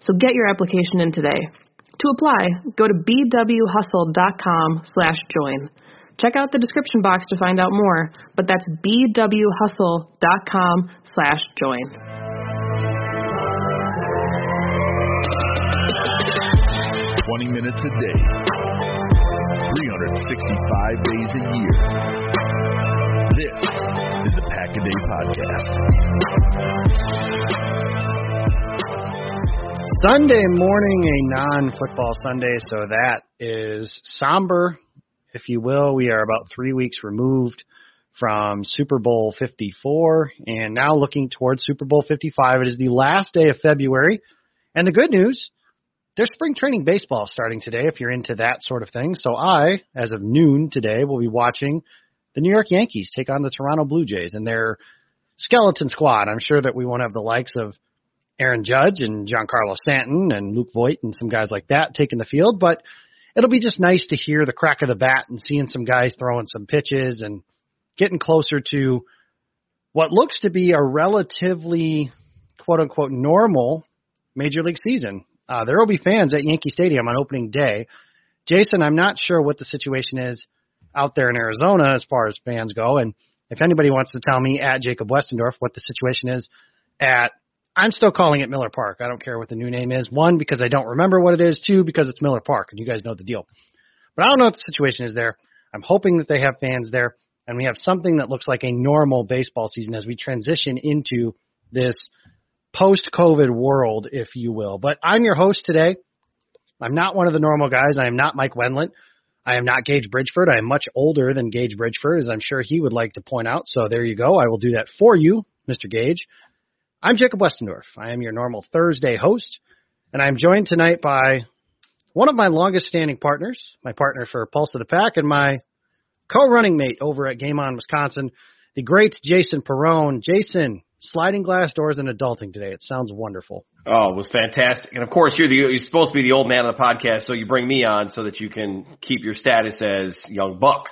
so get your application in today. To apply, go to bwhustle.com slash join. Check out the description box to find out more, but that's bwhustle.com slash join. Twenty minutes a day, 365 days a year. This is the Pack a Day Podcast. Sunday morning, a non football Sunday, so that is somber, if you will. We are about three weeks removed from Super Bowl 54 and now looking towards Super Bowl 55. It is the last day of February. And the good news, there's spring training baseball starting today if you're into that sort of thing. So I, as of noon today, will be watching the New York Yankees take on the Toronto Blue Jays and their skeleton squad. I'm sure that we won't have the likes of Aaron Judge and Giancarlo Stanton and Luke Voit and some guys like that taking the field, but it'll be just nice to hear the crack of the bat and seeing some guys throwing some pitches and getting closer to what looks to be a relatively quote unquote normal major league season. Uh, there will be fans at Yankee Stadium on opening day. Jason, I'm not sure what the situation is out there in Arizona as far as fans go. And if anybody wants to tell me at Jacob Westendorf what the situation is at I'm still calling it Miller Park. I don't care what the new name is. One, because I don't remember what it is. Two, because it's Miller Park, and you guys know the deal. But I don't know what the situation is there. I'm hoping that they have fans there, and we have something that looks like a normal baseball season as we transition into this post-COVID world, if you will. But I'm your host today. I'm not one of the normal guys. I am not Mike Wendland. I am not Gage Bridgeford. I am much older than Gage Bridgeford, as I'm sure he would like to point out. So there you go. I will do that for you, Mr. Gage. I'm Jacob Westendorf. I am your normal Thursday host, and I'm joined tonight by one of my longest standing partners, my partner for Pulse of the Pack, and my co-running mate over at Game On Wisconsin, the great Jason Perrone. Jason, sliding glass doors and adulting today. It sounds wonderful. Oh, it was fantastic. And of course, you're the you're supposed to be the old man of the podcast, so you bring me on so that you can keep your status as young buck.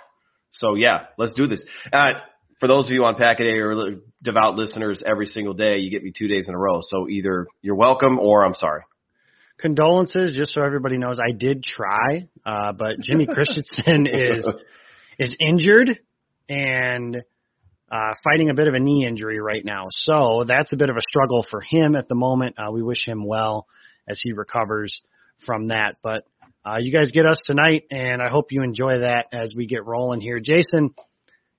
So yeah, let's do this. Uh, for those of you on Packet A or devout listeners, every single day you get me two days in a row. So either you're welcome or I'm sorry. Condolences, just so everybody knows, I did try, uh, but Jimmy Christensen is is injured and uh, fighting a bit of a knee injury right now. So that's a bit of a struggle for him at the moment. Uh, we wish him well as he recovers from that. But uh, you guys get us tonight, and I hope you enjoy that as we get rolling here. Jason,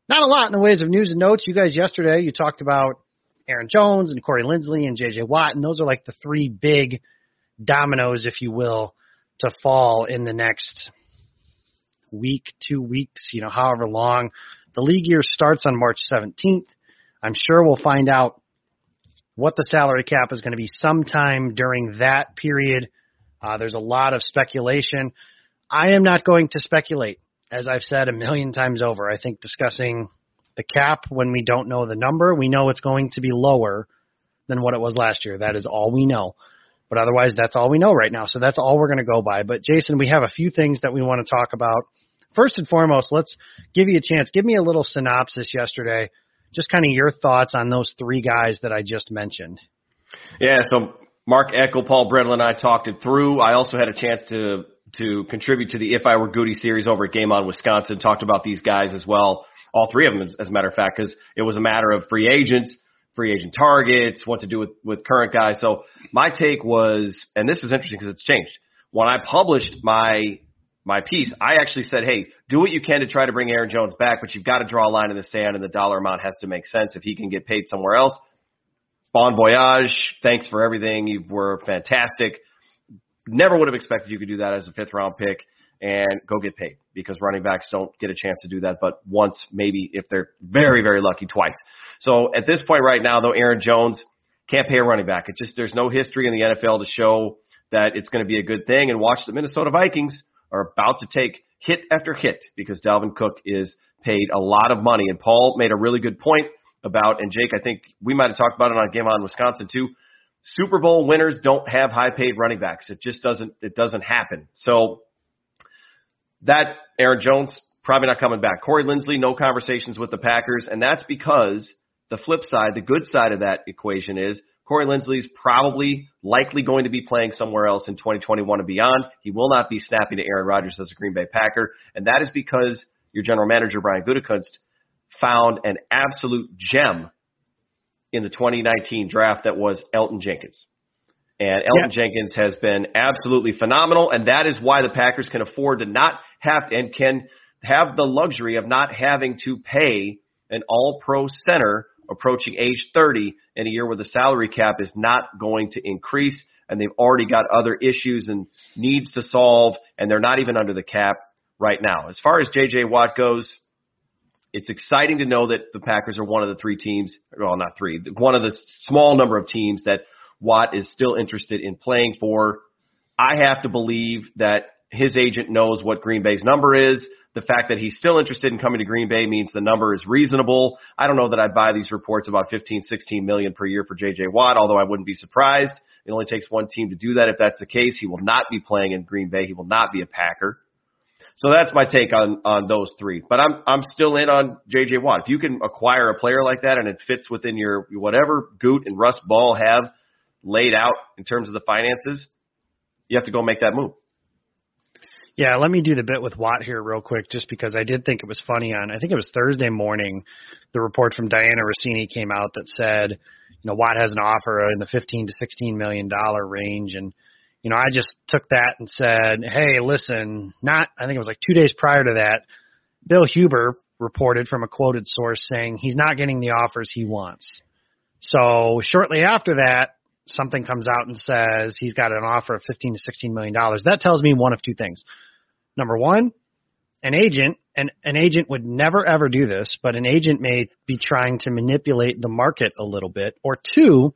not a lot in the ways of news and notes. You guys yesterday you talked about Aaron Jones and Corey Linsley and J.J. Watt, and those are like the three big dominoes, if you will, to fall in the next week, two weeks, you know, however long. The league year starts on March 17th. I'm sure we'll find out what the salary cap is going to be sometime during that period. Uh, there's a lot of speculation. I am not going to speculate, as I've said a million times over. I think discussing the cap when we don't know the number, we know it's going to be lower than what it was last year. That is all we know. But otherwise, that's all we know right now. So that's all we're going to go by. But Jason, we have a few things that we want to talk about. First and foremost, let's give you a chance. Give me a little synopsis yesterday, just kind of your thoughts on those three guys that I just mentioned. Yeah, so Mark Eckel, Paul Brennan, and I talked it through. I also had a chance to to contribute to the If I Were Goody series over at Game On Wisconsin. Talked about these guys as well, all three of them, as a matter of fact, because it was a matter of free agents, free agent targets, what to do with with current guys. So my take was, and this is interesting because it's changed. When I published my my piece, I actually said, hey, do what you can to try to bring Aaron Jones back, but you've got to draw a line in the sand, and the dollar amount has to make sense if he can get paid somewhere else. Bon voyage. Thanks for everything. You were fantastic. Never would have expected you could do that as a fifth round pick and go get paid because running backs don't get a chance to do that, but once, maybe if they're very, very lucky, twice. So at this point right now, though, Aaron Jones can't pay a running back. It just, there's no history in the NFL to show that it's going to be a good thing. And watch the Minnesota Vikings are about to take hit after hit because Dalvin Cook is paid a lot of money. And Paul made a really good point about, and Jake, I think we might have talked about it on Game On Wisconsin too. Super Bowl winners don't have high paid running backs. It just doesn't, it doesn't happen. So that Aaron Jones probably not coming back. Corey Linsley, no conversations with the Packers. And that's because the flip side, the good side of that equation is Corey Linsley's probably likely going to be playing somewhere else in 2021 and beyond. He will not be snapping to Aaron Rodgers as a Green Bay Packer, and that is because your general manager Brian Gutekunst found an absolute gem in the 2019 draft that was Elgton Jenkins. And Elgton yeah. Jenkins has been absolutely phenomenal, and that is why the Packers can afford to not have to, and can have the luxury of not having to pay an all pro center approaching age 30 in a year where the salary cap is not going to increase and they've already got other issues and needs to solve and they're not even under the cap right now. As far as JJ Watt goes, it's exciting to know that the Packers are one of the three teams, well, not three, one of the small number of teams that Watt is still interested in playing for. I have to believe that his agent knows what Green Bay's number is. The fact that he's still interested in coming to Green Bay means the number is reasonable. I don't know that I'd buy these reports about 15, 16 million per year for JJ Watt, although I wouldn't be surprised. It only takes one team to do that. If that's the case, he will not be playing in Green Bay. He will not be a Packer. So that's my take on on those three. But I'm I'm still in on JJ Watt. If you can acquire a player like that and it fits within your whatever Goot and Russ Ball have laid out in terms of the finances, you have to go make that move. Yeah, let me do the bit with Watt here real quick, just because I did think it was funny. On I think it was Thursday morning, the report from Dianna Russini came out that said, you know, Watt has an offer in the 15 to 16 million dollar range, and you know, I just took that and said, hey, listen, not I think it was like two days prior to that, Bill Huber reported from a quoted source saying he's not getting the offers he wants. So shortly after that, something comes out and says he's got an offer of 15 to 16 million dollars. That tells me one of two things. Number one, an agent, and an agent would never ever do this, but an agent may be trying to manipulate the market a little bit. Or two,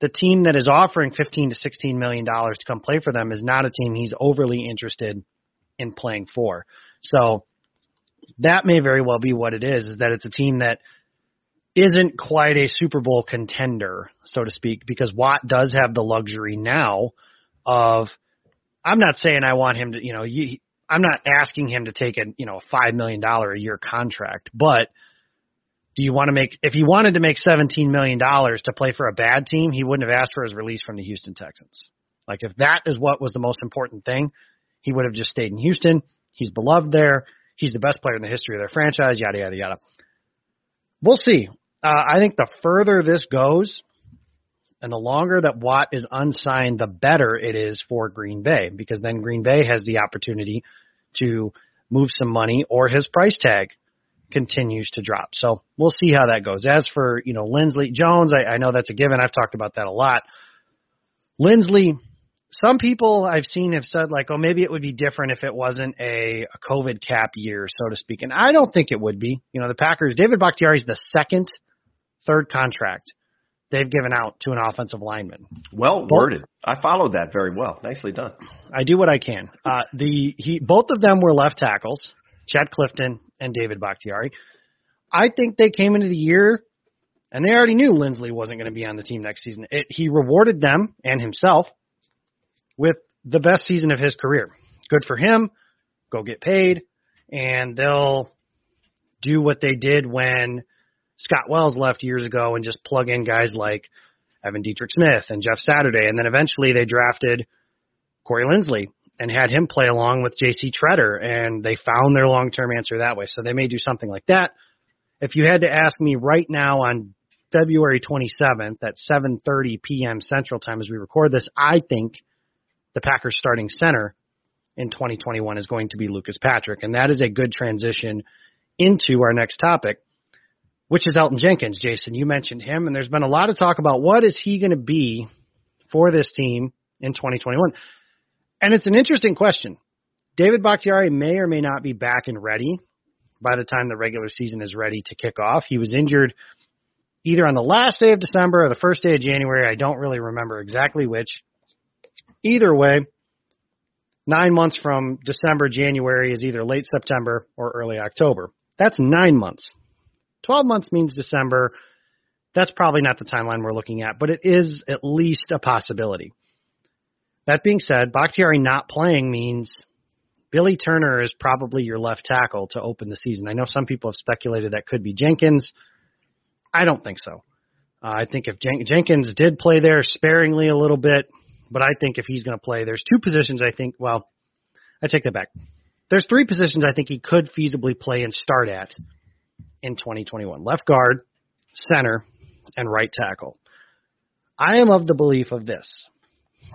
the team that is offering 15 to 16 million dollars to come play for them is not a team he's overly interested in playing for. So that may very well be what it is, is that it's a team that isn't quite a Super Bowl contender, so to speak, because Watt does have the luxury now of I'm not saying I want him to, you know, you, I'm not asking him to take a, you know, a 5 million dollar a year contract, but do you want to make if he wanted to make 17 million dollars to play for a bad team, he wouldn't have asked for his release from the Houston Texans. Like if that is what was the most important thing, he would have just stayed in Houston. He's beloved there. He's the best player in the history of their franchise, yada yada yada. We'll see. Uh, I think the further this goes, and the longer that Watt is unsigned, the better it is for Green Bay because then Green Bay has the opportunity to move some money or his price tag continues to drop. So we'll see how that goes. As for, you know, Linsley Jones, I, I know that's a given. I've talked about that a lot. Linsley, some people I've seen have said like, oh, maybe it would be different if it wasn't a, a COVID cap year, so to speak. And I don't think it would be. You know, the Packers, David Bakhtiari is the second, third contract they've given out to an offensive lineman. Well worded. I followed that very well. Nicely done. I do what I can. Uh, the he both of them were left tackles, Chad Clifton and David Bakhtiari. I think they came into the year and they already knew Linsley wasn't going to be on the team next season. It, he rewarded them and himself with the best season of his career. Good for him. Go get paid, and they'll do what they did when Scott Wells left years ago and just plug in guys like Evan Dietrich Smith and Jeff Saturday. And then eventually they drafted Corey Linsley and had him play along with JC Tretter and they found their long term answer that way. So they may do something like that. If you had to ask me right now on February 27th at 7:30 p.m. Central Time as we record this, I think the Packers starting center in 2021 is going to be Lucas Patrick and that is a good transition into our next topic which is Elgton Jenkins. Jason, you mentioned him, and there's been a lot of talk about what is he going to be for this team in 2021. And it's an interesting question. David Bakhtiari may or may not be back and ready by the time the regular season is ready to kick off. He was injured either on the last day of December or the first day of January. I don't really remember exactly which. Either way, nine months from December, January is either late September or early October. That's nine months. 12 months means December. That's probably not the timeline we're looking at, but it is at least a possibility. That being said, Bakhtiari not playing means Billy Turner is probably your left tackle to open the season. I know some people have speculated that could be Jenkins. I don't think so. Uh, I think if Jen- Jenkins did play there sparingly a little bit, but I think if he's going to play, there's two positions I think, well, I take that back. There's three positions I think he could feasibly play and start at in 2021 left guard, center, and right tackle. I am of the belief of this,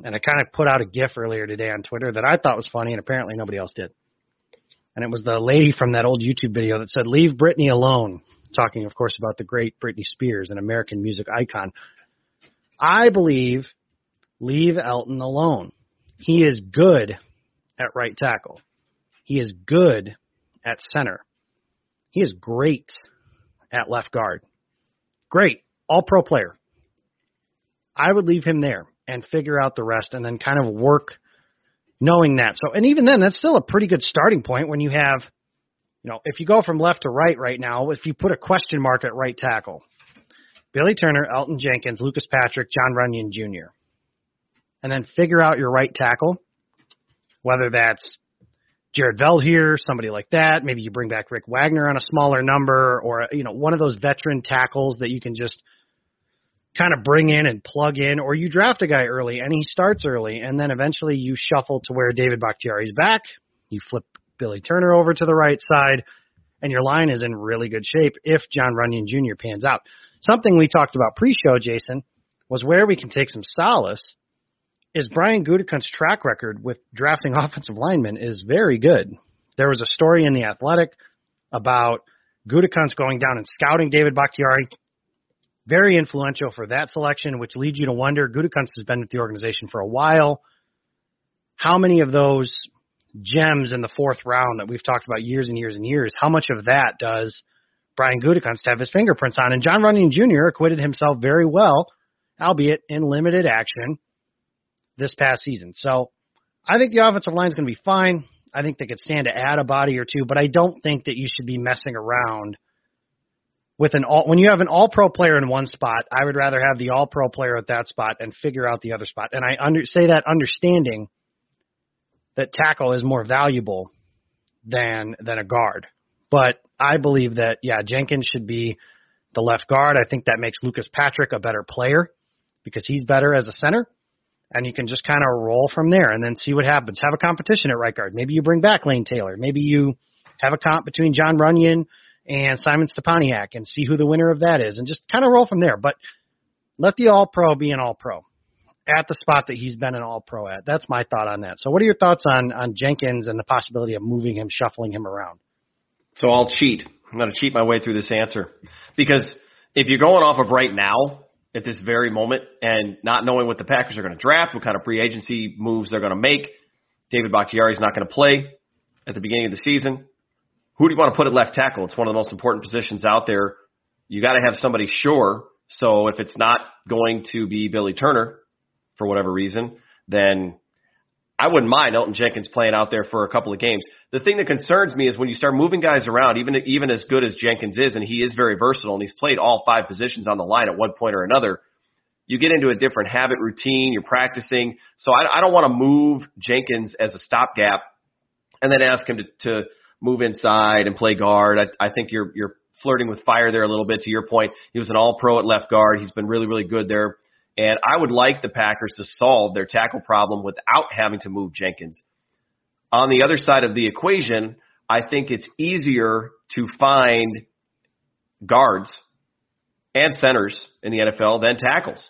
and I kind of put out a GIF earlier today on Twitter that I thought was funny, and apparently nobody else did. And it was the lady from that old YouTube video that said, Leave Britney alone, talking, of course, about the great Britney Spears, an American music icon. I believe leave Elgton alone. He is good at right tackle. He is good at center. He is great at left guard. Great. All pro player. I would leave him there and figure out the rest and then kind of work knowing that. So, and even then, that's still a pretty good starting point when you have, you know, if you go from left to right right now, if you put a question mark at right tackle, Billy Turner, Elgton Jenkins, Lucas Patrick, John Runyan Jr., and then figure out your right tackle, whether that's Jared Veldheer, somebody like that. Maybe you bring back Rick Wagner on a smaller number, or you know one of those veteran tackles that you can just kind of bring in and plug in, or you draft a guy early and he starts early, and then eventually you shuffle to where David Bakhtiari is back. You flip Billy Turner over to the right side, and your line is in really good shape if John Runyan Jr. pans out. Something we talked about pre-show, Jason, was where we can take some solace is Brian Gutekunst's track record with drafting offensive linemen is very good. There was a story in the Athletic about Gutekunst going down and scouting David Bakhtiari. Very influential for that selection, which leads you to wonder Gutekunst has been with the organization for a while. How many of those gems in the fourth round that we've talked about years and years and years, how much of that does Brian Gutekunst have his fingerprints on? And John Runyan Jr. acquitted himself very well albeit in limited action this past season. So I think the offensive line is going to be fine. I think they could stand to add a body or two, but I don't think that you should be messing around with an all when you have an all pro player in one spot, I would rather have the all pro player at that spot and figure out the other spot. And I under, say that understanding that tackle is more valuable than than a guard. But I believe that yeah, Jenkins should be the left guard. I think that makes Lucas Patrick a better player because he's better as a center. And you can just kind of roll from there and then see what happens. Have a competition at right guard. Maybe you bring back Lane Taylor. Maybe you have a comp between Jon Runyan and Simon Stepaniak and see who the winner of that is and just kind of roll from there. But let the all pro be an all pro at the spot that he's been an all pro at. That's my thought on that. So what are your thoughts on, on Jenkins and the possibility of moving him, shuffling him around? So I'll cheat. I'm going to cheat my way through this answer because if you're going off of right now at this very moment and not knowing what the Packers are going to draft, what kind of free agency moves they're going to make, David Bakhtiari is not going to play at the beginning of the season. Who do you want to put at left tackle? It's one of the most important positions out there. You got to have somebody sure. So if it's not going to be Billy Turner for whatever reason, then I wouldn't mind Elgton Jenkins playing out there for a couple of games. The thing that concerns me is when you start moving guys around, even even as good as Jenkins is, and he is very versatile, and he's played all five positions on the line at one point or another. You get into a different habit routine. You're practicing, so I, I don't want to move Jenkins as a stopgap, and then ask him to, to move inside and play guard. I, I think you're you're flirting with fire there a little bit. To your point, he was an All Pro at left guard. He's been really really good there, and I would like the Packers to solve their tackle problem without having to move Jenkins. On the other side of the equation, I think it's easier to find guards and centers in the NFL than tackles.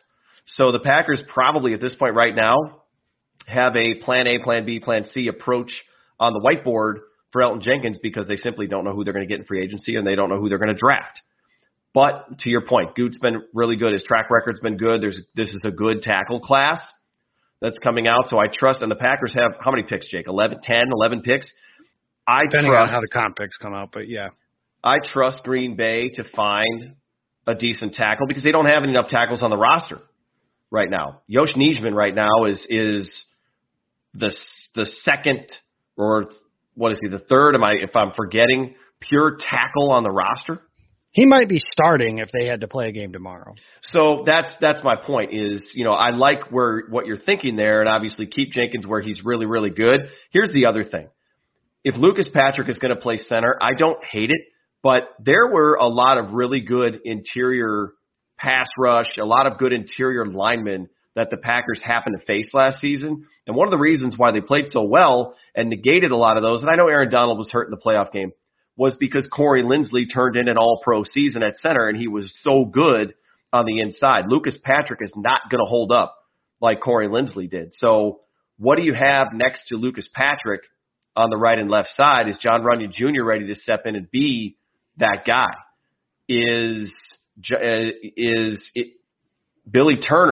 So the Packers probably at this point right now have a plan A, plan B, plan C approach on the whiteboard for Elgton Jenkins because they simply don't know who they're going to get in free agency and they don't know who they're going to draft. But to your point, Goot's been really good. His track record's been good. There's this is a good tackle class that's coming out, so I trust. And the Packers have how many picks, Jake? 11, 10, 11 picks. I Depending trust on how the comp picks come out, but yeah. I trust Green Bay to find a decent tackle because they don't have enough tackles on the roster right now. Yosh Nijman right now is is the the second or what is he the third? Am I if I'm forgetting pure tackle on the roster? He might be starting if they had to play a game tomorrow. So that's that's my point. Is you know I like where what you're thinking there, and obviously keep Jenkins where he's really really good. Here's the other thing: if Lucas Patrick is going to play center, I don't hate it, but there were a lot of really good interior pass rush, a lot of good interior linemen that the Packers happened to face last season. And one of the reasons why they played so well and negated a lot of those, and I know Aaron Donald was hurt in the playoff game, was because Corey Linsley turned in an all pro season at center and he was so good on the inside. Lucas Patrick is not going to hold up like Corey Linsley did. So what do you have next to Lucas Patrick on the right and left side? Is John Runyan Jr. ready to step in and be that guy? Is uh, is it Billy Turner?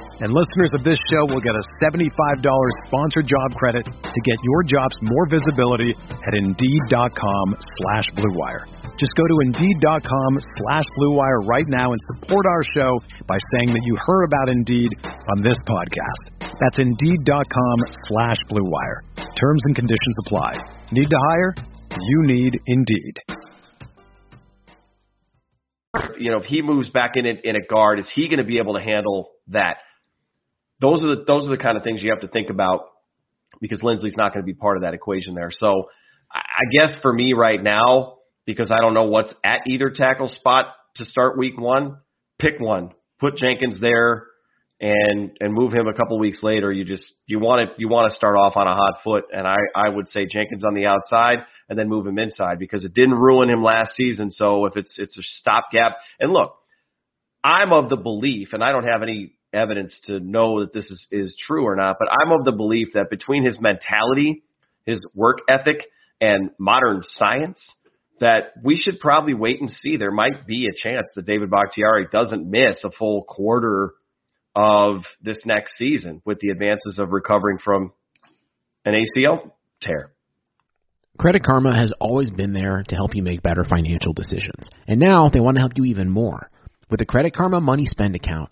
And listeners of this show will get a $75 sponsored job credit to get your jobs more visibility at Indeed.com slash BlueWire. Just go to Indeed.com slash BlueWire right now and support our show by saying that you heard about Indeed on this podcast. That's Indeed.com slash BlueWire. Terms and conditions apply. Need to hire? You need Indeed. You know, if he moves back in in a guard, is he going to be able to handle that? Those are the those are the kind of things you have to think about because Linsley's not going to be part of that equation there. So I guess for me right now, because I don't know what's at either tackle spot to start week one, pick one. Put Jenkins there and and move him a couple weeks later, you just you want to you want to start off on a hot foot, and I I would say Jenkins on the outside and then move him inside because it didn't ruin him last season. So if it's it's a stopgap, and look, I'm of the belief, and I don't have any evidence to know that this is is true or not, but I'm of the belief that between his mentality, his work ethic, and modern science. That we should probably wait and see. There might be a chance that David Bakhtiari doesn't miss a full quarter of this next season with the advances of recovering from an ACL tear. Credit Karma has always been there to help you make better financial decisions. And now they want to help you even more. With the Credit Karma Money Spend account,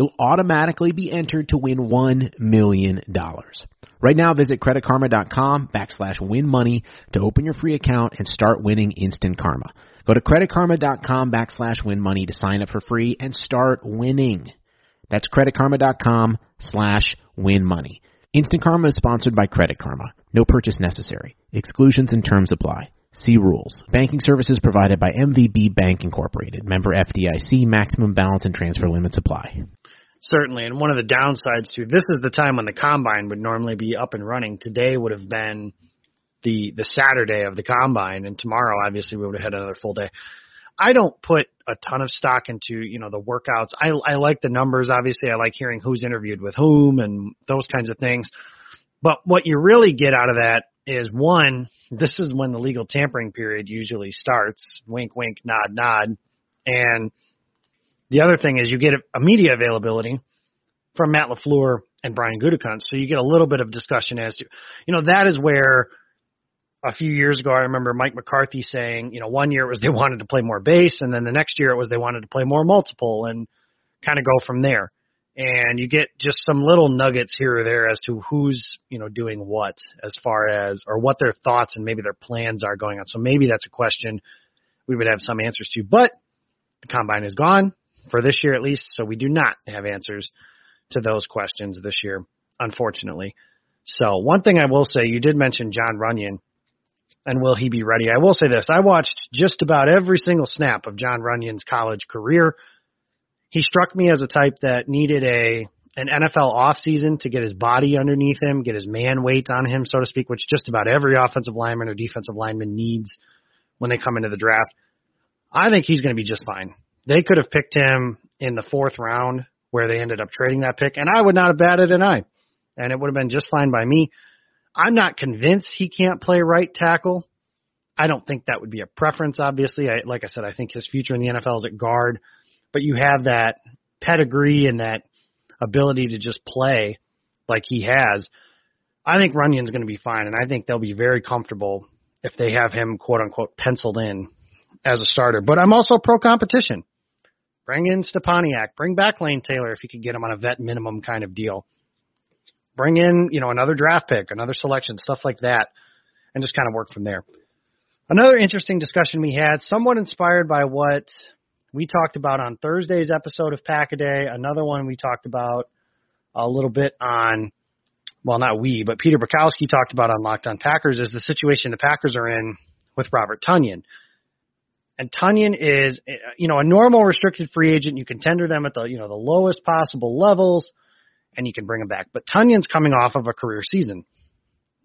you'll automatically be entered to win $1 million. Right now, visit creditkarma.com backslash win money to open your free account and start winning instant karma. Go to creditkarma.com backslash win money to sign up for free and start winning. That's creditkarma.com slash win money. Instant Karma is sponsored by Credit Karma. No purchase necessary. Exclusions and terms apply. See rules. Banking services provided by MVB Bank Incorporated. Member FDIC. Maximum balance and transfer limits apply. Certainly, and one of the downsides too. This is the time when the combine would normally be up and running. Today would have been the the Saturday of the combine, and tomorrow obviously we would have had another full day. I don't put a ton of stock into you know the workouts. I I like the numbers. Obviously, I like hearing who's interviewed with whom and those kinds of things. But what you really get out of that is one, this is when the legal tampering period usually starts. Wink, wink, nod, nod, and the other thing is you get a media availability from Matt LaFleur and Brian Gutekunst, so you get a little bit of discussion as to, you know, that is where a few years ago I remember Mike McCarthy saying, you know, one year it was they wanted to play more base, and then the next year it was they wanted to play more multiple, and kind of go from there. And you get just some little nuggets here or there as to who's, you know, doing what as far as, or what their thoughts and maybe their plans are going on. So maybe that's a question we would have some answers to. But the combine is gone for this year at least, so we do not have answers to those questions this year, unfortunately. So one thing I will say, you did mention John Runyan, and will he be ready? I will say this: I watched just about every single snap of John Runyan's college career. He struck me as a type that needed a an NFL offseason to get his body underneath him, get his man weight on him, so to speak, which just about every offensive lineman or defensive lineman needs when they come into the draft. I think he's going to be just fine. They could have picked him in the fourth round where they ended up trading that pick, and I would not have batted an eye. And it would have been just fine by me. I'm not convinced he can't play right tackle. I don't think that would be a preference, obviously. I, like I said, I think his future in the NFL is at guard, but you have that pedigree and that ability to just play like he has. I think Runyan's going to be fine, and I think they'll be very comfortable if they have him, quote unquote, penciled in as a starter. But I'm also pro competition. Bring in Stepaniak. Bring back Lane Taylor if you could get him on a vet minimum kind of deal. Bring in, you know, another draft pick, another selection, stuff like that, and just kind of work from there. Another interesting discussion we had, somewhat inspired by what we talked about on Thursday's episode of Pack a Day. Another one we talked about a little bit on, well, not we, but Peter Bukowski talked about on Locked On Packers is the situation the Packers are in with Robert Tonyan. And Tonyan is, eh, you know, a normal restricted free agent. You can tender them at the, you know, the lowest possible levels and you can bring them back. But Tonyan's coming off of a career season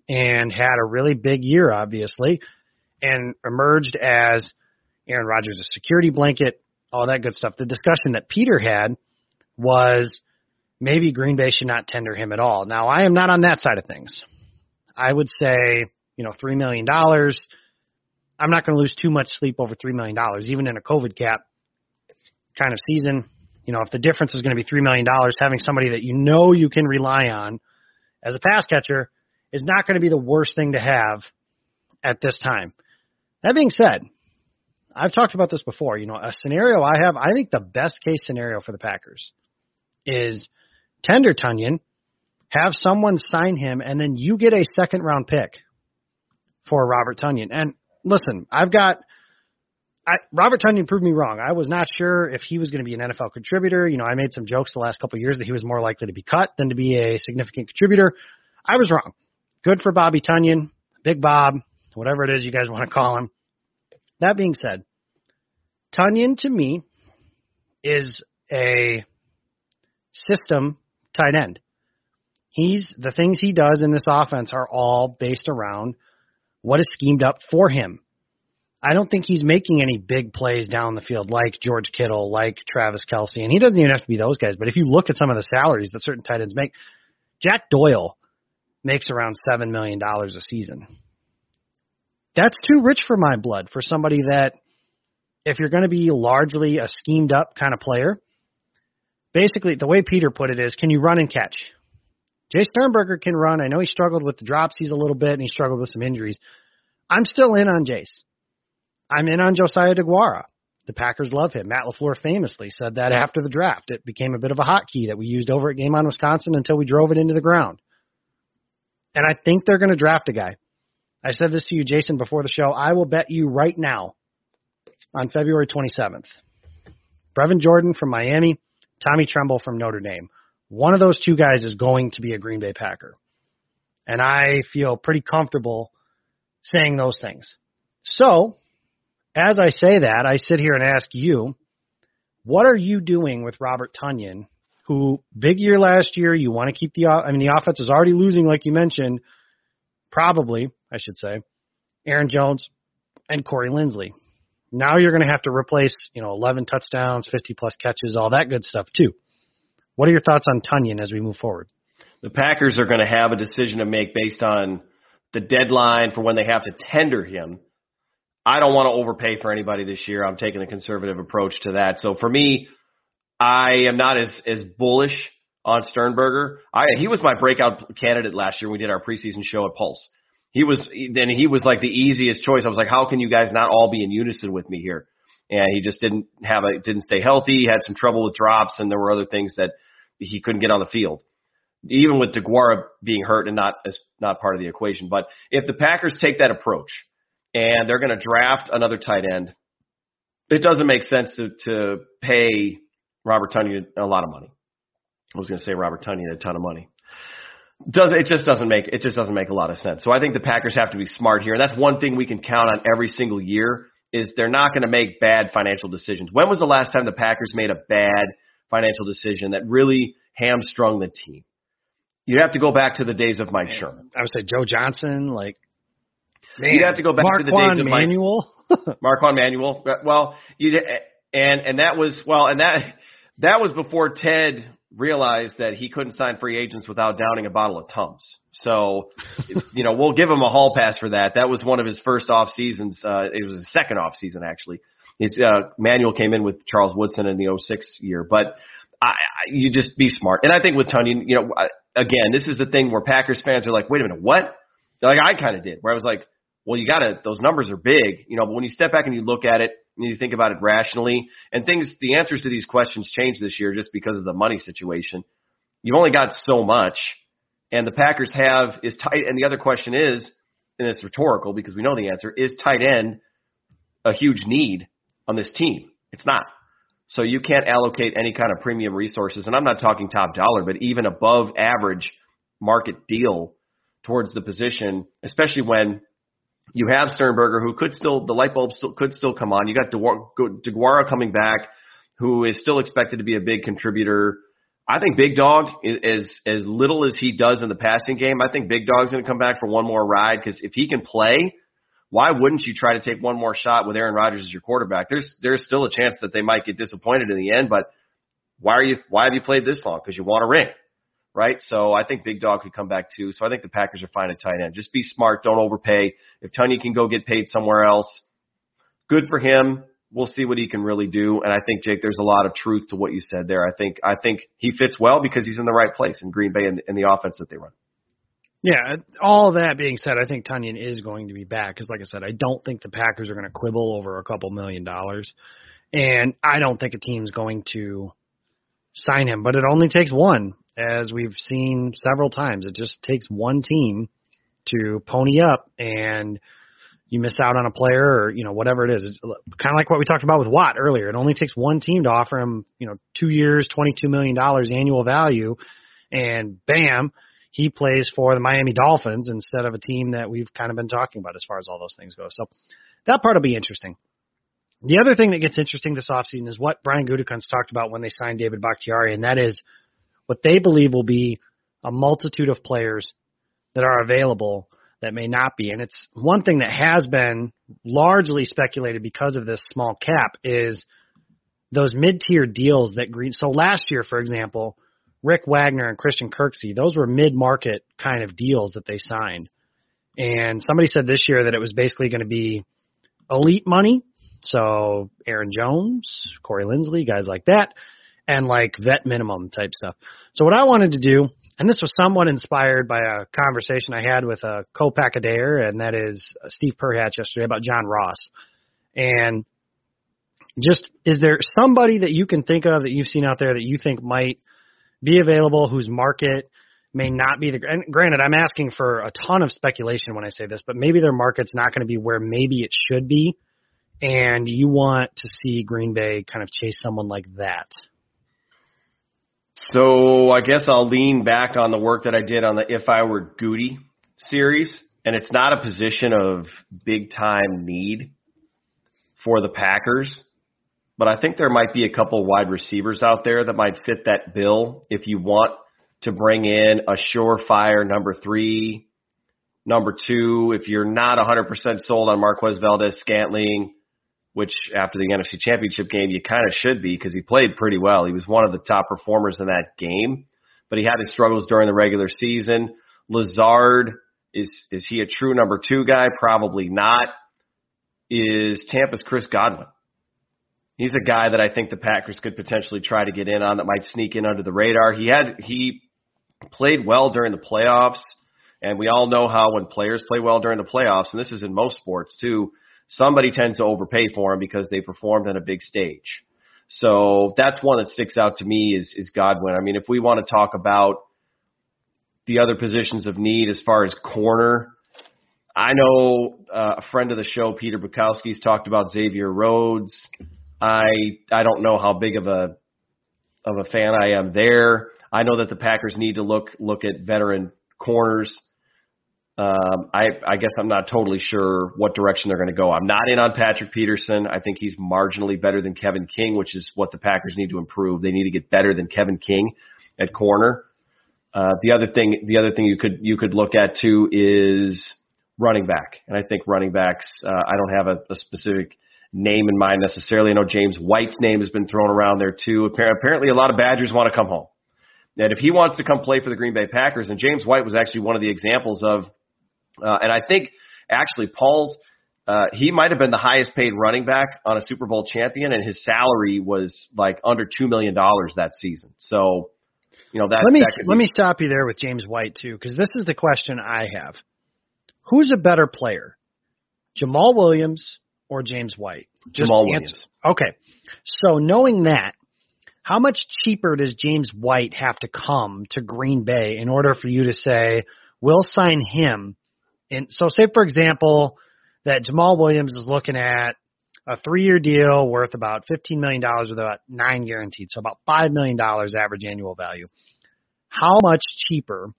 and had a really big year, obviously, and emerged as Aaron Rodgers' security blanket, all that good stuff. The discussion that Peter had was maybe Green Bay should not tender him at all. Now, I am not on that side of things. I would say, you know, $3 million I'm not going to lose too much sleep over $3 million, even in a COVID cap kind of season. You know, if the difference is going to be $3 million, having somebody that you know you can rely on as a pass catcher is not going to be the worst thing to have at this time. That being said, I've talked about this before. You know, a scenario I have, I think the best case scenario for the Packers is tender Tonyan, Have someone sign him, and then you get a second round pick for Robert Tonyan. And listen, I've got I, Robert Tonyan proved me wrong. I was not sure if he was going to be an NFL contributor. You know, I made some jokes the last couple of years that he was more likely to be cut than to be a significant contributor. I was wrong. Good for Bobby Tonyan, Big Bob, whatever it is you guys want to call him. That being said, Tonyan to me is a system tight end. He's the things he does in this offense are all based around what is schemed up for him. I don't think he's making any big plays down the field like George Kittle, like Travis Kelce, and he doesn't even have to be those guys. But if you look at some of the salaries that certain tight ends make, Jack Doyle makes around seven million dollars a season. That's too rich for my blood for somebody that if you're going to be largely a schemed up kind of player, basically the way Peter put it is, can you run and catch? Jace Sternberger can run. I know he struggled with the dropsies a little bit and he struggled with some injuries. I'm still in on Jace. I'm in on Josiah DeGuara. The Packers love him. Matt LaFleur famously said that after the draft. It became a bit of a hotkey that we used over at Game on Wisconsin until we drove it into the ground. And I think they're going to draft a guy. I said this to you, Jason, before the show. I will bet you right now on February 27th. Brevin Jordan from Miami, Tommy Tremble from Notre Dame. One of those two guys is going to be a Green Bay Packer. And I feel pretty comfortable saying those things. So, as I say that, I sit here and ask you, what are you doing with Robert Tonyan, who big year last year, you want to keep the I mean the offense is already losing like you mentioned, probably, I should say. Aaron Jones and Corey Linsley. Now you're going to have to replace, you know, 11 touchdowns, 50 plus catches, all that good stuff too. What are your thoughts on Tonyan as we move forward? The Packers are going to have a decision to make based on the deadline for when they have to tender him. I don't want to overpay for anybody this year. I'm taking a conservative approach to that. So for me, I am not as as bullish on Sternberger. I he was my breakout candidate last year when we did our preseason show at Pulse. He was then he was like the easiest choice. I was like, how can you guys not all be in unison with me here? And he just didn't have a didn't stay healthy. He had some trouble with drops, and there were other things that he couldn't get on the field. Even with DeGuara being hurt and not as not part of the equation. But if the Packers take that approach and they're going to draft another tight end, it doesn't make sense to to pay Robert Tonyan a lot of money. I was going to say Robert Tonyan a ton of money does it just doesn't make it just doesn't make a lot of sense. So I think the Packers have to be smart here, and that's one thing we can count on every single year is they're not going to make bad financial decisions. When was the last time the Packers made a bad financial decision that really hamstrung the team? You'd have to go back to the days of Mike Sherman. I would say Joe Johnson, like man, you have to go back Mark to the days of Manuel. Mike, Marquand Manuel. Well, you and and that was well, and that that was before Ted realized that he couldn't sign free agents without downing a bottle of Tums. So, you know, we'll give him a hall pass for that. That was one of his first off seasons. Uh, it was his second off season actually. His uh, Manuel came in with Charles Woodson in the 06 year, but I, you just be smart. And I think with Tonyan, you know, again, this is the thing where Packers fans are like, wait a minute, what? Like I kind of did, where I was like, well, you got to, those numbers are big, you know, but when you step back and you look at it, and you think about it rationally, and things, the answers to these questions change this year just because of the money situation. You've only got so much, and the Packers have is tight. And the other question is, and it's rhetorical because we know the answer is tight end a huge need on this team. It's not. So you can't allocate any kind of premium resources, and I'm not talking top dollar, but even above average market deal towards the position, especially when you have Sternberger, who could still the light bulb still, could still come on. You got DeGuara coming back, who is still expected to be a big contributor. I think Big Dog is as little as he does in the passing game. I think Big Dog's going to come back for one more ride because if he can play, why wouldn't you try to take one more shot with Aaron Rodgers as your quarterback? There's there's still a chance that they might get disappointed in the end, but why are you why have you played this long? Because you want a ring right? So I think Big Dog could come back too. So I think the Packers are fine at tight end. Just be smart. Don't overpay. If Tonyan can go get paid somewhere else, good for him. We'll see what he can really do. And I think Jake, there's a lot of truth to what you said there. I think I think he fits well because he's in the right place in Green Bay and in the offense that they run. Yeah, all that being said, I think Tonyan is going to be back because, like I said, I don't think the Packers are going to quibble over a couple million dollars, and I don't think a team's going to sign him. But it only takes one, as we've seen several times. It just takes one team to pony up and you miss out on a player or, you know, whatever it is. It's kind of like what we talked about with Watt earlier. It only takes one team to offer him, you know, two years, $22 million annual value and bam, he plays for the Miami Dolphins instead of a team that we've kind of been talking about as far as all those things go. So that part will be interesting. The other thing that gets interesting this offseason is what Brian Gutekunst talked about when they signed David Bakhtiari, and that is what they believe will be a multitude of players that are available that may not be. And it's one thing that has been largely speculated because of this small cap is those mid-tier deals that Green. So last year, for example, Rick Wagner and Christian Kirksey, those were mid-market kind of deals that they signed. And somebody said this year that it was basically going to be elite money. So Aaron Jones, Corey Linsley, guys like that, and like vet minimum type stuff. So what I wanted to do and this was somewhat inspired by a conversation I had with a co-pack and that is Steve Perhatch yesterday about John Ross. And just is there somebody that you can think of that you've seen out there that you think might be available whose market may not be the and granted I'm asking for a ton of speculation when I say this, but maybe their market's not going to be where maybe it should be and you want to see Green Bay kind of chase someone like that. So I guess I'll lean back on the work that I did on the If I Were Goody series, and it's not a position of big time need for the Packers, but I think there might be a couple wide receivers out there that might fit that bill if you want to bring in a surefire number three, number two. If you're not 100% sold on Marquez Valdes Scantling, which after the NFC Championship game, you kind of should be because he played pretty well. He was one of the top performers in that game, but he had his struggles during the regular season. Lazard is is he a true number two guy? Probably not. Is Tampa's Chris Godwin? He's a guy that I think the Packers could potentially try to get in on that might sneak in under the radar. He had he played well during the playoffs, and we all know how when players play well during the playoffs, and this is in most sports too somebody tends to overpay for him because they performed on a big stage. So that's one that sticks out to me is, is Godwin. I mean, if we want to talk about the other positions of need as far as corner, I know uh, a friend of the show, Peter Bukowski's talked about Xavier Rhodes. I I don't know how big of a of a fan I am there. I know that the Packers need to look look at veteran corners. Um, I, I guess I'm not totally sure what direction they're going to go. I'm not in on Patrick Peterson. I think he's marginally better than Kevin King, which is what the Packers need to improve. They need to get better than Kevin King at corner. Uh, the other thing, the other thing you could you could look at too is running back, and I think running backs. Uh, I don't have a, a specific name in mind necessarily. I know James White's name has been thrown around there too. Apparently, a lot of Badgers want to come home. And if he wants to come play for the Green Bay Packers, and James White was actually one of the examples of uh, and I think actually Paul's uh, he might have been the highest paid running back on a Super Bowl champion, and his salary was like under two million dollars that season. So, you know that. Let me that let be, me stop you there with James White too, because this is the question I have: Who's a better player, Jamaal Williams or James White? Just Jamaal Williams. Okay, so knowing that, how much cheaper does James White have to come to Green Bay in order for you to say we'll sign him and so say for example that Jamaal Williams is looking at a three year deal worth about $15 million with about nine guaranteed. So about $5 million average annual value. How much cheaper,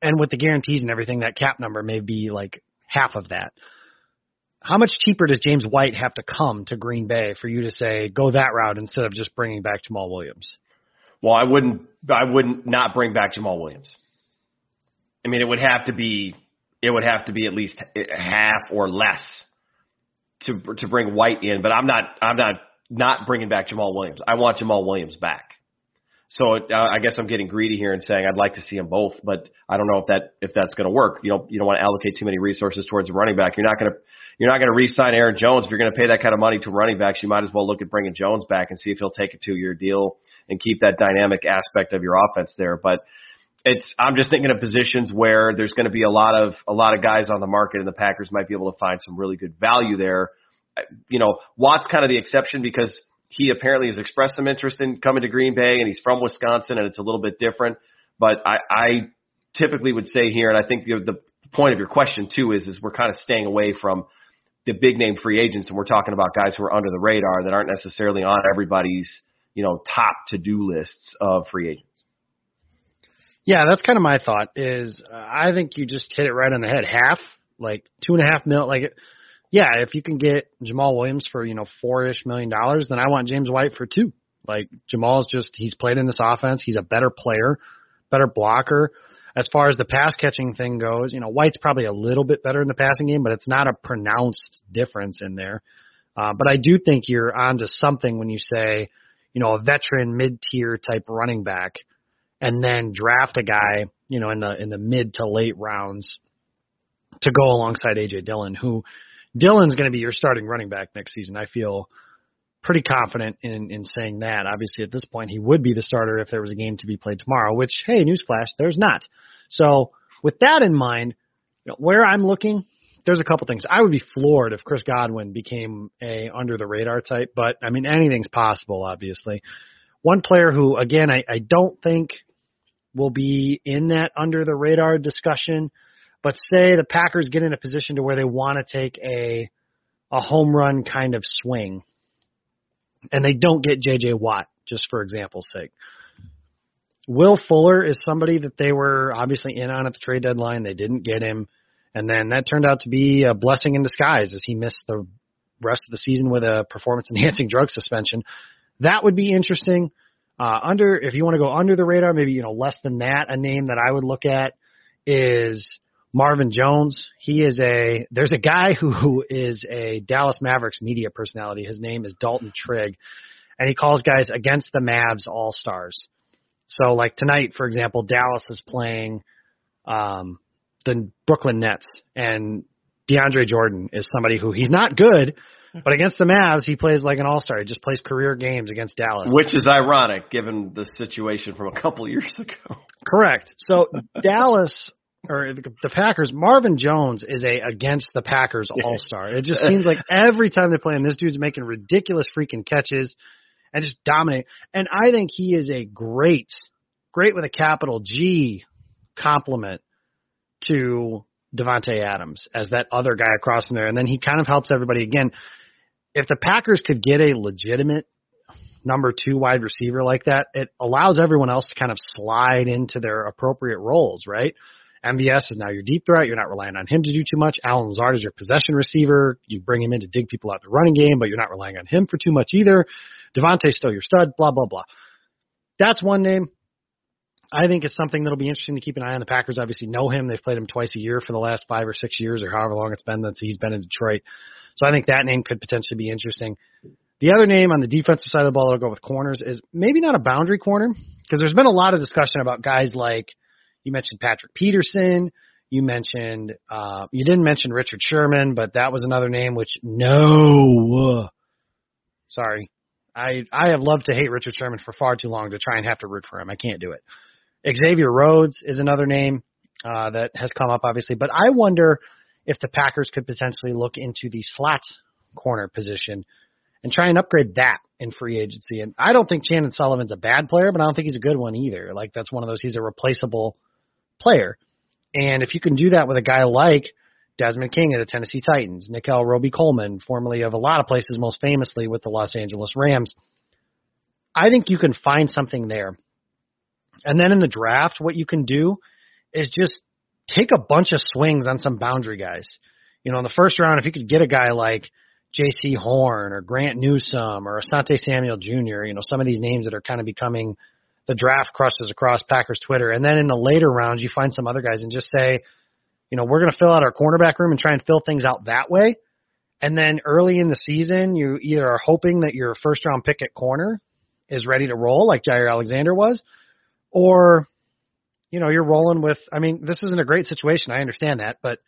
and with the guarantees and everything, that cap number may be like half of that. How much cheaper does James White have to come to Green Bay for you to say go that route instead of just bringing back Jamaal Williams? Well, I wouldn't. I wouldn't not bring back Jamaal Williams. I mean, it would have to be it would have to be at least half or less to to bring White in. But I'm not I'm not not bringing back Jamaal Williams. I want Jamaal Williams back. So uh, I guess I'm getting greedy here and saying I'd like to see them both, but I don't know if that if that's going to work. You don't you don't want to allocate too many resources towards a running back. You're not going to you're not going to re-sign Aaron Jones if you're going to pay that kind of money to running backs. You might as well look at bringing Jones back and see if he'll take a two year deal and keep that dynamic aspect of your offense there. But it's I'm just thinking of positions where there's going to be a lot of a lot of guys on the market, and the Packers might be able to find some really good value there. You know, Watt's kind of the exception because he apparently has expressed some interest in coming to Green Bay, and he's from Wisconsin, and it's a little bit different. But I, I typically would say here, and I think the, the point of your question too is, is we're kind of staying away from the big name free agents, and we're talking about guys who are under the radar that aren't necessarily on everybody's you know top to do lists of free agents. Yeah, that's kind of my thought. Is uh, I think you just hit it right on the head. Half, like two and a half mil, like yeah, if you can get Jamaal Williams for you know four ish million dollars, then I want James White for two. Like Jamaal's just he's played in this offense. He's a better player, better blocker. As far as the pass catching thing goes, you know White's probably a little bit better in the passing game, but it's not a pronounced difference in there. Uh, but I do think you're onto something when you say, you know, a veteran mid tier type running back, and then draft a guy, you know, in the in the mid to late rounds to go alongside AJ Dillon, who Dillon's going to be your starting running back next season. I feel pretty confident in in saying that. Obviously, at this point, he would be the starter if there was a game to be played tomorrow. Which, hey, newsflash, there's not. So, with that in mind, you know, where I'm looking, there's a couple things. I would be floored if Chris Godwin became a under the radar type, but I mean anything's possible. Obviously, one player who, again, I, I don't think will be in that under the radar discussion but say the Packers get in a position to where they want to take a a home run kind of swing, and they don't get J.J. Watt, just for example's sake. Will Fuller is somebody that they were obviously in on at the trade deadline. They didn't get him, and then that turned out to be a blessing in disguise as he missed the rest of the season with a performance-enhancing drug suspension. That would be interesting. Uh, under, if you want to go under the radar, maybe you know less than that. A name that I would look at is Marvin Jones. He is a there's a guy who, who is a Dallas Mavericks media personality. His name is Dalton Trigg, and he calls guys against the Mavs all stars. So like tonight, for example, Dallas is playing um, the Brooklyn Nets, and DeAndre Jordan is somebody who he's not good, but against the Mavs, he plays like an all star. He just plays career games against Dallas. Which is ironic given the situation from a couple years ago. Correct. So Dallas or the, the Packers, Marvin Jones is a against the Packers all star. It just seems like every time they play him, this dude's making ridiculous freaking catches and just dominate. And I think he is a great, great with a capital G compliment to Davante Adams as that other guy across from there. And then he kind of helps everybody again. If the Packers could get a legitimate number two wide receiver like that, it allows everyone else to kind of slide into their appropriate roles, right? MVS is now your deep threat. You're not relying on him to do too much. Allen Lazard is your possession receiver. You bring him in to dig people out the running game, but you're not relying on him for too much either. Davante's still your stud, blah, blah, blah. That's one name. I think it's something that'll be interesting to keep an eye on. The Packers obviously know him. They've played him twice a year for the last five or six years or however long it's been that he's been in Detroit. So I think that name could potentially be interesting. The other name on the defensive side of the ball that'll go with corners is maybe not a boundary corner because there's been a lot of discussion about guys like – you mentioned Patrick Peterson. You mentioned uh, you didn't mention Richard Sherman, but that was another name which no. Sorry, I I have loved to hate Richard Sherman for far too long to try and have to root for him. I can't do it. Xavier Rhodes is another name uh, that has come up, obviously, but I wonder if the Packers could potentially look into the slot corner position and try and upgrade that in free agency. And I don't think Chandon Sullivan's a bad player, but I don't think he's a good one either. Like that's one of those he's a replaceable player. And if you can do that with a guy like Desmond King of the Tennessee Titans, Nickell Robey-Coleman, formerly of a lot of places, most famously with the Los Angeles Rams, I think you can find something there. And then in the draft, what you can do is just take a bunch of swings on some boundary guys. You know, in the first round, if you could get a guy like Jaycee Horn or Grant Newsome or Asante Samuel Jr., you know, some of these names that are kind of becoming – the draft crushes across Packers Twitter. And then in the later rounds, you find some other guys and just say, you know, we're going to fill out our cornerback room and try and fill things out that way. And then early in the season, you either are hoping that your first round pick at corner is ready to roll like Jaire Alexander was, or, you know, you're rolling with, I mean, this isn't a great situation. I understand that, but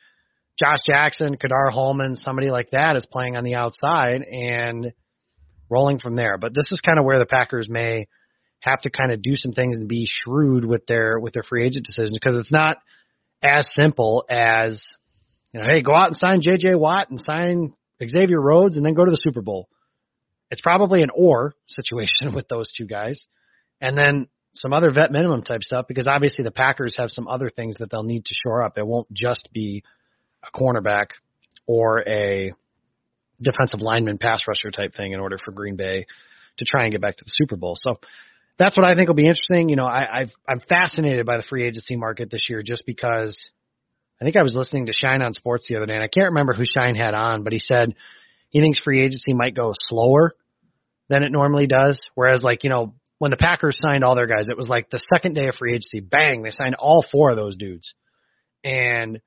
Josh Jackson, Ka'dar Hollman, somebody like that is playing on the outside and rolling from there. But this is kind of where the Packers may – have to kind of do some things and be shrewd with their with their free agent decisions because it's not as simple as you know, hey, go out and sign J.J. Watt and sign Xavier Rhodes and then go to the Super Bowl. It's probably an or situation with those two guys. And then some other vet minimum type stuff because obviously the Packers have some other things that they'll need to shore up. It won't just be a cornerback or a defensive lineman pass rusher type thing in order for Green Bay to try and get back to the Super Bowl. So that's what I think will be interesting. You know, I, I've, I'm fascinated by the free agency market this year just because I think I was listening to Shine on Sports the other day and I can't remember who Shine had on, but he said he thinks free agency might go slower than it normally does. Whereas like, you know, when the Packers signed all their guys, it was like the second day of free agency, bang, they signed all four of those dudes. And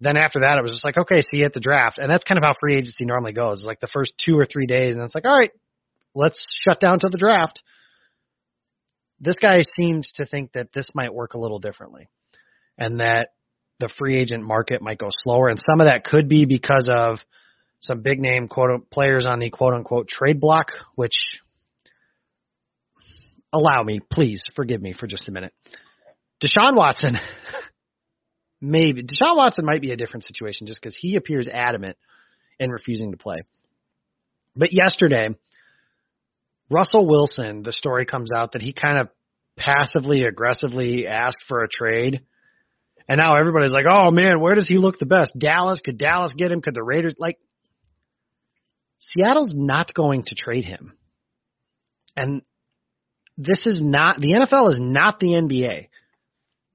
then after that, it was just like, okay, see you at the draft. And that's kind of how free agency normally goes. It's like the first two or three days, and it's like, all right, let's shut down to the draft. This guy seems to think that this might work a little differently and that the free agent market might go slower. And some of that could be because of some big name quote players on the quote unquote trade block, which allow me, please forgive me for just a minute. Deshaun Watson, maybe Deshaun Watson might be a different situation just because he appears adamant in refusing to play. But yesterday, Russell Wilson, the story comes out that he kind of passively aggressively asked for a trade. And now everybody's like, oh man, where does he look the best? Dallas? Could Dallas get him? Could the Raiders? Like, Seattle's not going to trade him. And this is not, the NFL is not the NBA.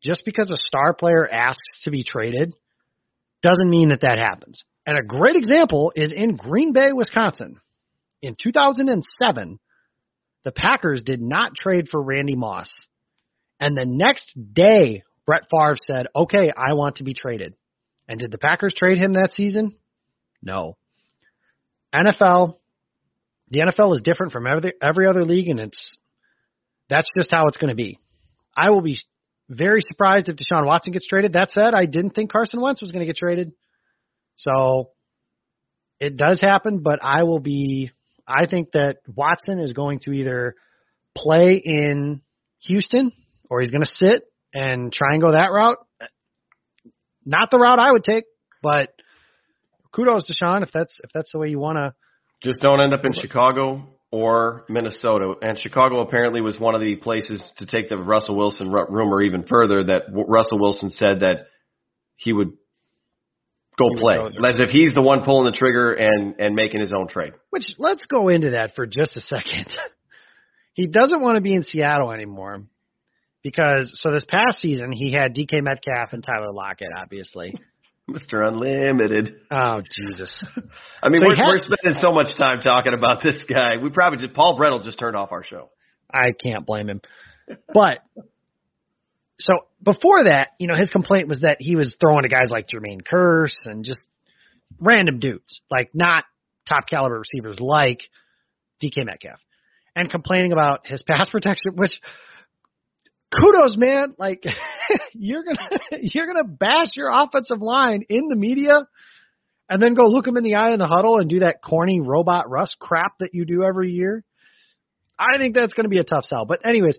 Just because a star player asks to be traded doesn't mean that that happens. And a great example is in Green Bay, Wisconsin. In 2007, the Packers did not trade for Randy Moss. And the next day, Brett Favre said, okay, I want to be traded. And did the Packers trade him that season? No. NFL, the NFL is different from every, every other league, and it's that's just how it's going to be. I will be very surprised if Deshaun Watson gets traded. That said, I didn't think Carson Wentz was going to get traded. So it does happen, but I will be I think that Watson is going to either play in Houston or he's going to sit and try and go that route. Not the route I would take, but kudos to Sean if that's if that's the way you want to. Just don't end up in Chicago or Minnesota. And Chicago apparently was one of the places to take the Russell Wilson rumor even further. That Russell Wilson said that he would go play. As if he's the one pulling the trigger and and making his own trade. Which let's go into that for just a second. he doesn't want to be in Seattle anymore because so this past season he had DK Metcalf and Tyler Lockett, obviously. Mr. Unlimited. Oh Jesus! I mean, so we're, had, we're spending so much time talking about this guy. We probably just Paul Brettel just turned off our show. I can't blame him, but so before that, you know, his complaint was that he was throwing to guys like Jermaine Kearse and just random dudes, like not top caliber receivers like DK Metcalf, and complaining about his pass protection, which kudos, man. Like you're gonna you're gonna bash your offensive line in the media, and then go look him in the eye in the huddle and do that corny robot Russ crap that you do every year. I think that's going to be a tough sell. But anyways,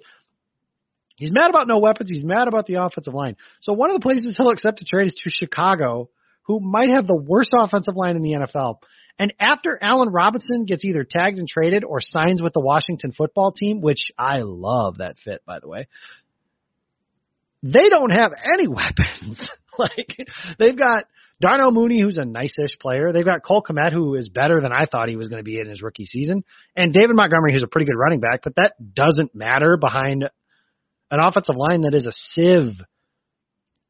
He's mad about no weapons. He's mad about the offensive line. So one of the places he'll accept a trade is to Chicago, who might have the worst offensive line in the NFL. And after Allen Robinson gets either tagged and traded or signs with the Washington football team, which I love that fit, by the way, they don't have any weapons. like they've got Darnell Mooney, who's a nice-ish player. They've got Cole Kmet, who is better than I thought he was going to be in his rookie season, and David Montgomery, who's a pretty good running back. But that doesn't matter behind an offensive line that is a sieve.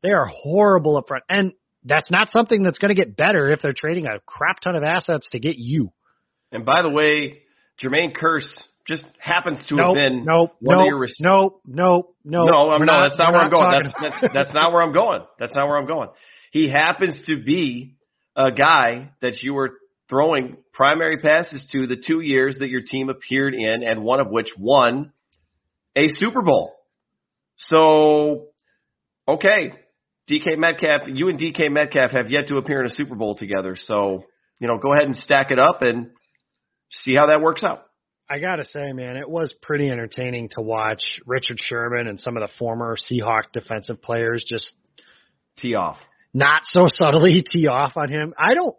They are horrible up front. And that's not something that's going to get better if they're trading a crap ton of assets to get you. And by the way, Jermaine Kearse just happens to nope, have been nope, one nope, of your rec- nope, nope, nope. No, I'm no, not, that's not where I'm going. That's, that's, that's not where I'm going. That's not where I'm going. He happens to be a guy that you were throwing primary passes to the two years that your team appeared in, and one of which won a Super Bowl. So, okay, DK Metcalf, you and DK Metcalf have yet to appear in a Super Bowl together. So, you know, go ahead and stack it up and see how that works out. I gotta say, man, it was pretty entertaining to watch Richard Sherman and some of the former Seahawk defensive players just tee off, not so subtly tee off on him. I don't,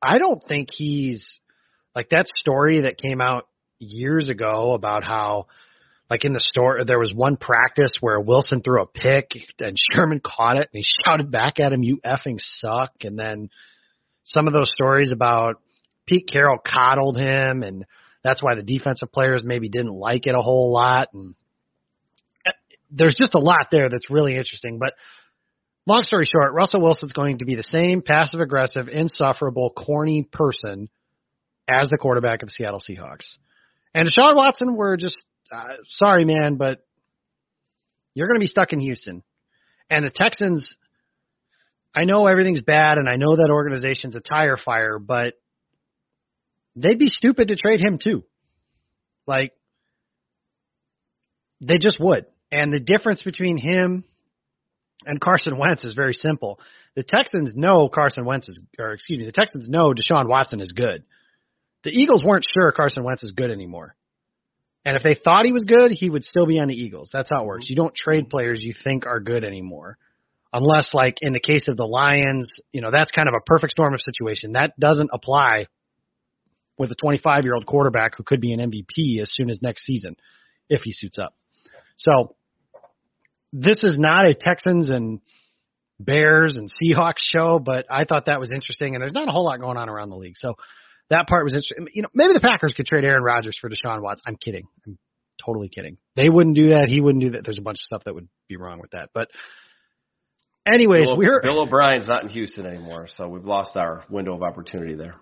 I don't think he's Like that story that came out years ago about how like in the store there was one practice where Wilson threw a pick and Sherman caught it and he shouted back at him, "You effing suck!" And then some of those stories about Pete Carroll coddled him and that's why the defensive players maybe didn't like it a whole lot and uh, there's just a lot there that's really interesting. But long story short, Russell Wilson's going to be the same passive aggressive, insufferable, corny person as the quarterback of the Seattle Seahawks. And Deshaun Watson, we're just uh, sorry, man, but you're going to be stuck in Houston. And the Texans, I know everything's bad, and I know that organization's a tire fire, but they'd be stupid to trade him too. Like, they just would. And the difference between him and Carson Wentz is very simple. The Texans know Carson Wentz is, or excuse me, the Texans know Deshaun Watson is good. The Eagles weren't sure Carson Wentz is good anymore. And if they thought he was good, he would still be on the Eagles. That's how it works. Mm-hmm. You don't trade mm-hmm. players you think are good anymore. Unless, like in the case of the Lions, you know, that's kind of a perfect storm of situation. That doesn't apply with a 25 year old quarterback who could be an MVP as soon as next season if he suits up. So this is not a Texans and Bears and Seahawks show, but I thought that was interesting. And there's not a whole lot going on around the league. So that part was interesting. You know, maybe the Packers could trade Aaron Rodgers for Deshaun Watts. I'm kidding. I'm totally kidding. They wouldn't do that. He wouldn't do that. There's a bunch of stuff that would be wrong with that. But anyways, Bill, we're Bill O'Brien's not in Houston anymore, so we've lost our window of opportunity there.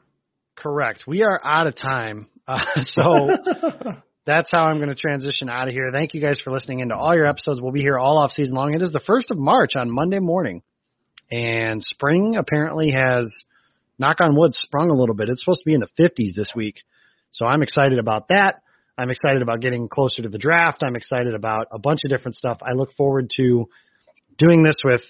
correct. We are out of time. Uh, so that's how I'm going to transition out of here. Thank you guys for listening into all your episodes. We'll be here all off season long. It is the first of March on Monday morning, and spring apparently has knock on wood sprung a little bit. It's supposed to be in the 50s this week, so I'm excited about that. I'm excited about getting closer to the draft. I'm excited about a bunch of different stuff. I look forward to doing this with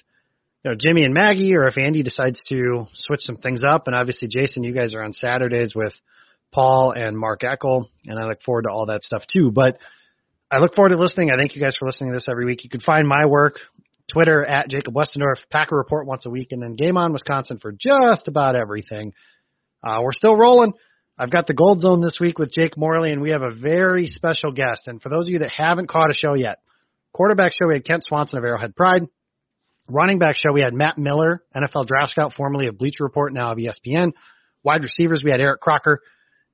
you know Jimmy and Maggie, or if Andy decides to switch some things up. And obviously, Jason, you guys are on Saturdays with Paul and Mark Eckel, and I look forward to all that stuff too. But I look forward to listening. I thank you guys for listening to this every week. You can find my work Twitter at Jacob Westendorf, Packer Report once a week, and then Game On Wisconsin for just about everything. Uh, we're still rolling. I've got the Gold Zone this week with Jake Morley, and we have a very special guest. And for those of you that haven't caught a show yet, quarterback show we had Kent Swanson of Arrowhead Pride. Running back show we had Matt Miller, NFL draft scout, formerly of Bleacher Report, now of ESPN. Wide receivers we had Eric Crocker.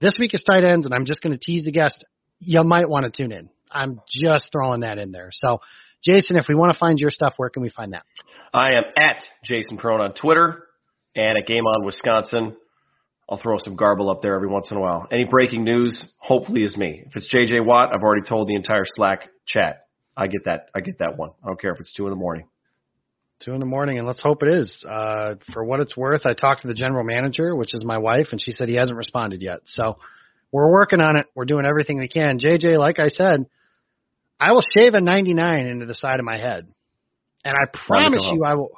This week is tight ends, and I'm just going to tease the guest. You might want to tune in. I'm just throwing that in there. So, Jason, if we want to find your stuff, where can we find that? I am at Jason Crone on Twitter and at Game On Wisconsin. I'll throw some garble up there every once in a while. Any breaking news, hopefully, is me. If it's JJ Watt, I've already told the entire Slack chat. I get that. I get that one. I don't care if it's two in the morning. Two in the morning, and let's hope it is. Uh, for what it's worth, I talked to the general manager, which is my wife, and she said he hasn't responded yet. So we're working on it. We're doing everything we can. JJ, like I said, I will shave a 99 into the side of my head, and I promise you, I will.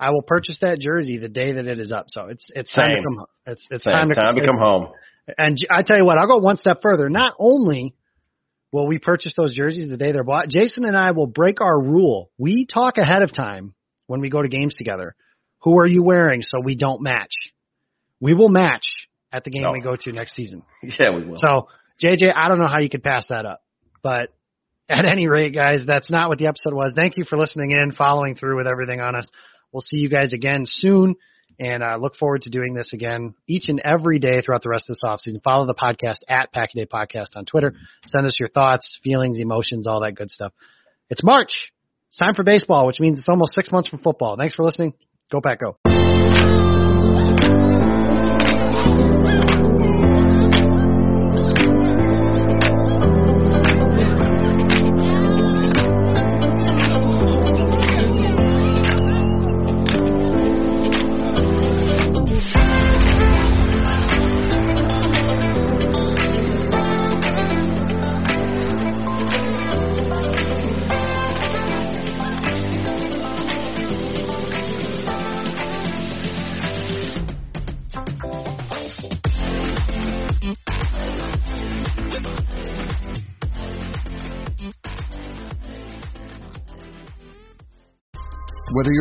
I will purchase that jersey the day that it is up. So it's it's time to come. It's it's Same. time to time to come home. And I tell you what, I'll go one step further. Not only will we purchase those jerseys the day they're bought, Jason and I will break our rule. We talk ahead of time when we go to games together. Who are you wearing so we don't match? We will match at the game No. we go to next season. Yeah, we will. So, JJ, I don't know how you could pass that up. But at any rate, guys, that's not what the episode was. Thank you for listening in, following through with everything on us. We'll see you guys again soon. And uh, look forward to doing this again each and every day throughout the rest of this offseason. Follow the podcast at Packaday Podcast on Twitter. Send us your thoughts, feelings, emotions, all that good stuff. It's March. It's time for baseball, which means it's almost six months from football. Thanks for listening. Go Pack Go.